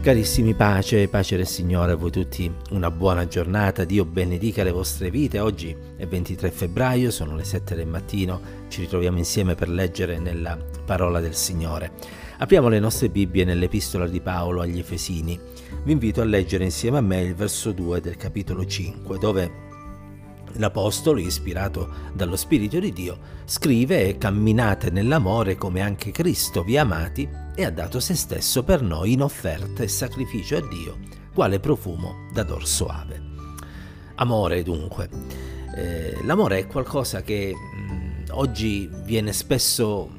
Carissimi pace, pace del Signore a voi tutti, una buona giornata, Dio benedica le vostre vite, oggi è 23 febbraio, sono le 7 del mattino, ci ritroviamo insieme per leggere nella parola del Signore. Apriamo le nostre Bibbie nell'epistola di Paolo agli Efesini, vi invito a leggere insieme a me il verso 2 del capitolo 5, dove L'Apostolo, ispirato dallo Spirito di Dio, scrive camminate nell'amore come anche Cristo vi ha amati e ha dato se stesso per noi in offerta e sacrificio a Dio, quale profumo d'ador soave. Amore dunque. Eh, l'amore è qualcosa che mh, mm, oggi viene spesso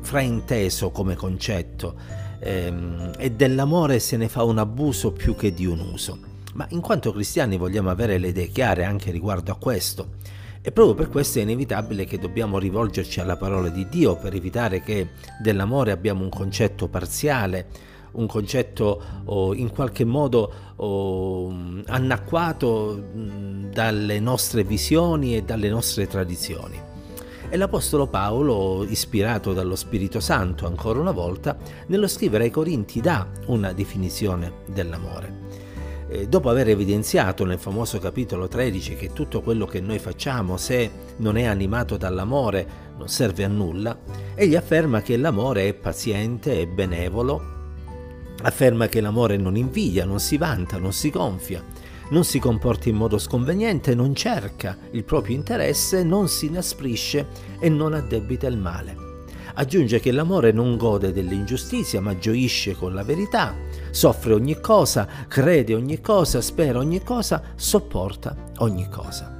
frainteso come concetto ehm, e dell'amore se ne fa un abuso più che di un uso ma in quanto cristiani vogliamo avere le idee chiare anche riguardo a questo. E proprio per questo è inevitabile che dobbiamo rivolgerci alla parola di Dio per evitare che dell'amore abbiamo un concetto parziale, un concetto oh, in qualche modo oh, annacquato dalle nostre visioni e dalle nostre tradizioni. E l'Apostolo Paolo, ispirato dallo Spirito Santo ancora una volta, nello scrivere ai Corinti dà una definizione dell'amore dopo aver evidenziato nel famoso capitolo 13 che tutto quello che noi facciamo, se non è animato dall'amore, non serve a nulla, egli afferma che l'amore è paziente e benevolo, afferma che l'amore non invidia, non si vanta, non si gonfia, non si comporta in modo sconveniente, non cerca il proprio interesse, non si inasprisce e non addebita il male. Aggiunge che l'amore non gode dell'ingiustizia, ma gioisce con la verità, soffre ogni cosa, crede ogni cosa, spera ogni cosa, sopporta ogni cosa.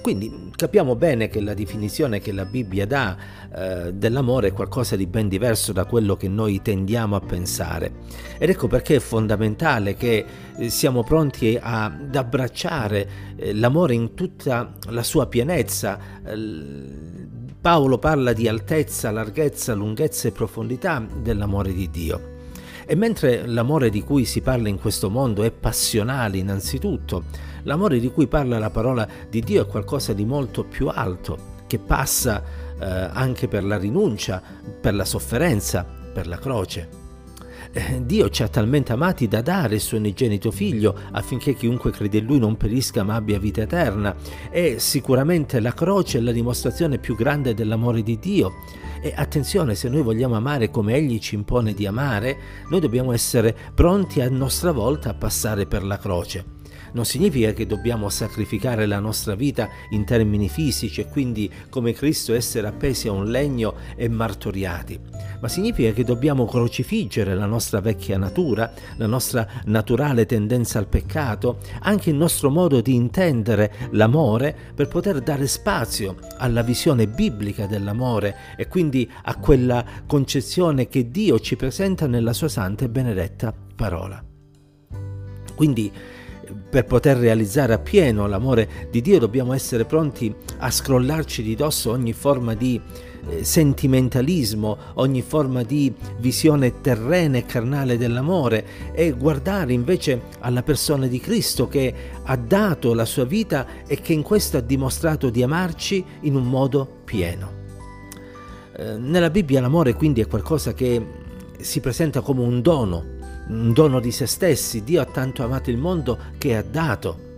Quindi capiamo bene che la definizione che la Bibbia dà eh, dell'amore è qualcosa di ben diverso da quello che noi tendiamo a pensare. Ed ecco perché è fondamentale che eh, siamo pronti a, ad abbracciare eh, l'amore in tutta la sua pienezza. Paolo parla di altezza, larghezza, lunghezza e profondità dell'amore di Dio. E mentre l'amore di cui si parla in questo mondo è passionale innanzitutto, l'amore di cui parla la parola di Dio è qualcosa di molto più alto, che passa eh, anche per la rinuncia, per la sofferenza, per la croce. Eh, Dio ci ha talmente amati da dare il suo unigenito figlio affinché chiunque crede in lui non perisca ma abbia vita eterna. E sicuramente la croce è la dimostrazione più grande dell'amore di Dio. E attenzione, se noi vogliamo amare come Egli ci impone di amare, noi dobbiamo essere pronti a nostra volta a passare per la croce non significa che dobbiamo sacrificare la nostra vita in termini fisici e quindi come Cristo essere appesi a un legno e martoriati, ma significa che dobbiamo crocifiggere la nostra vecchia natura, la nostra naturale tendenza al peccato, anche il nostro modo di intendere l'amore per poter dare spazio alla visione biblica dell'amore e quindi a quella concezione che Dio ci presenta nella sua santa e benedetta parola. Quindi per poter realizzare appieno l'amore di Dio dobbiamo essere pronti a scrollarci di dosso ogni forma di eh, sentimentalismo, ogni forma di visione terrena e carnale dell'amore e guardare invece alla persona di Cristo che ha dato la sua vita e che in questo ha dimostrato di amarci in un modo pieno. Eh, nella Bibbia l'amore quindi è qualcosa che si presenta come un dono un dono di se stessi. Dio ha tanto amato il mondo che ha dato.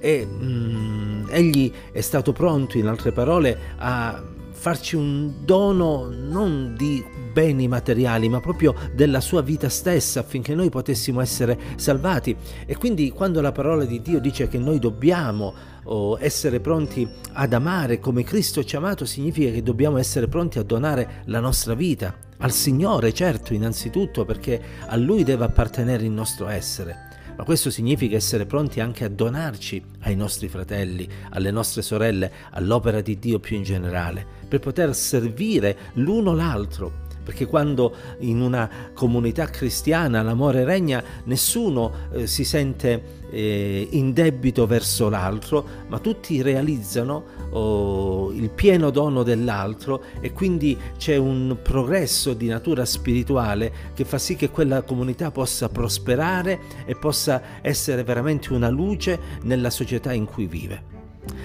E mm, egli è stato pronto, in altre parole, a farci un dono non di beni materiali, ma proprio della sua vita stessa affinché noi potessimo essere salvati. E quindi quando la parola di Dio dice che noi dobbiamo oh, essere pronti ad amare come Cristo ci ha amato, significa che dobbiamo essere pronti a donare la nostra vita al Signore, certo, innanzitutto perché a Lui deve appartenere il nostro essere. Ma questo significa essere pronti anche a donarci ai nostri fratelli, alle nostre sorelle, all'opera di Dio più in generale, per poter servire l'uno l'altro perché quando in una comunità cristiana l'amore regna, nessuno eh, si sente eh, in debito verso l'altro, ma tutti realizzano oh, il pieno dono dell'altro e quindi c'è un progresso di natura spirituale che fa sì che quella comunità possa prosperare e possa essere veramente una luce nella società in cui vive.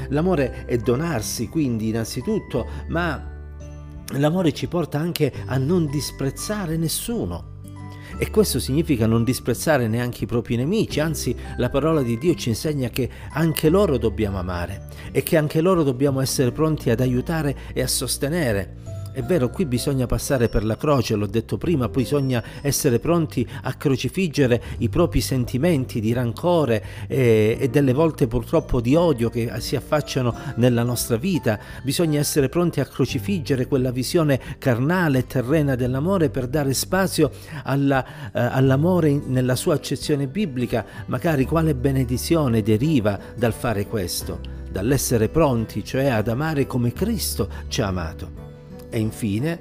L'amore è donarsi quindi innanzitutto, ma L'amore ci porta anche a non disprezzare nessuno. E questo significa non disprezzare neanche i propri nemici, anzi la parola di Dio ci insegna che anche loro dobbiamo amare e che anche loro dobbiamo essere pronti ad aiutare e a sostenere. È vero, qui bisogna passare per la croce, l'ho detto prima, bisogna essere pronti a crocifiggere i propri sentimenti di rancore e, e, delle volte purtroppo di odio che si affacciano nella nostra vita. Bisogna essere pronti a crocifiggere quella visione carnale e terrena dell'amore per dare spazio alla, eh, all'amore nella sua accezione biblica. Magari quale benedizione deriva dal fare questo, dall'essere pronti, cioè ad amare come Cristo ci ha amato. E infine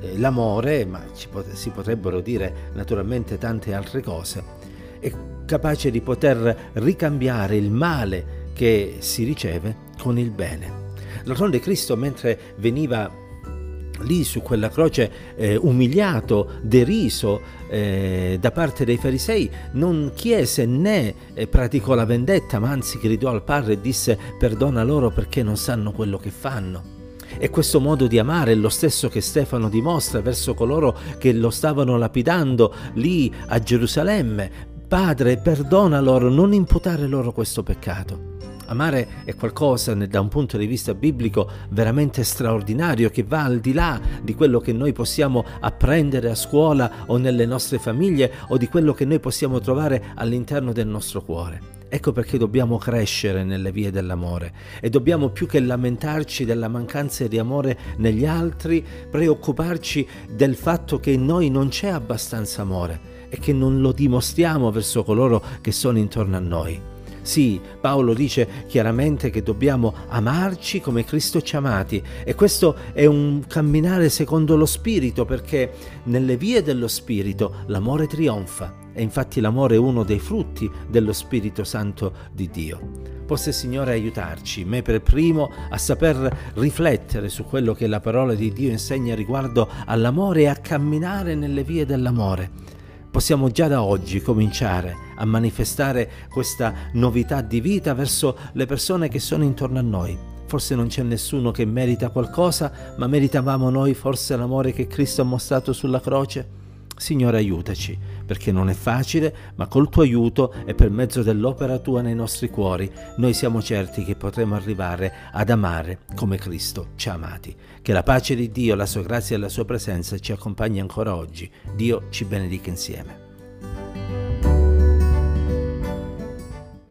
eh, l'amore, ma pot- si potrebbero dire naturalmente tante altre cose, è capace di poter ricambiare il male che si riceve con il bene. D'altronde Cristo mentre veniva lì su quella croce eh, umiliato, deriso eh, da parte dei farisei, non chiese né eh, praticò la vendetta, ma anzi gridò al Padre e disse perdona loro perché non sanno quello che fanno. E questo modo di amare è lo stesso che Stefano dimostra verso coloro che lo stavano lapidando lì a Gerusalemme. Padre, perdona loro, non imputare loro questo peccato. Amare è qualcosa da un punto di vista biblico veramente straordinario che va al di là di quello che noi possiamo apprendere a scuola o nelle nostre famiglie o di quello che noi possiamo trovare all'interno del nostro cuore. Ecco perché dobbiamo crescere nelle vie dell'amore e dobbiamo più che lamentarci della mancanza di amore negli altri, preoccuparci del fatto che in noi non c'è abbastanza amore e che non lo dimostriamo verso coloro che sono intorno a noi. Sì, Paolo dice chiaramente che dobbiamo amarci come Cristo ci ha amati e questo è un camminare secondo lo Spirito perché nelle vie dello Spirito l'amore trionfa e infatti l'amore è uno dei frutti dello Spirito Santo di Dio. Possa il Signore aiutarci, me per primo, a saper riflettere su quello che la parola di Dio insegna riguardo all'amore e a camminare nelle vie dell'amore. Possiamo già da oggi cominciare a manifestare questa novità di vita verso le persone che sono intorno a noi. Forse non c'è nessuno che merita qualcosa, ma meritavamo noi forse l'amore che Cristo ha mostrato sulla croce? Signore aiutaci, perché non è facile, ma col tuo aiuto e per mezzo dell'opera tua nei nostri cuori, noi siamo certi che potremo arrivare ad amare come Cristo ci ha amati. Che la pace di Dio, la sua grazia e la sua presenza ci accompagni ancora oggi. Dio ci benedica insieme.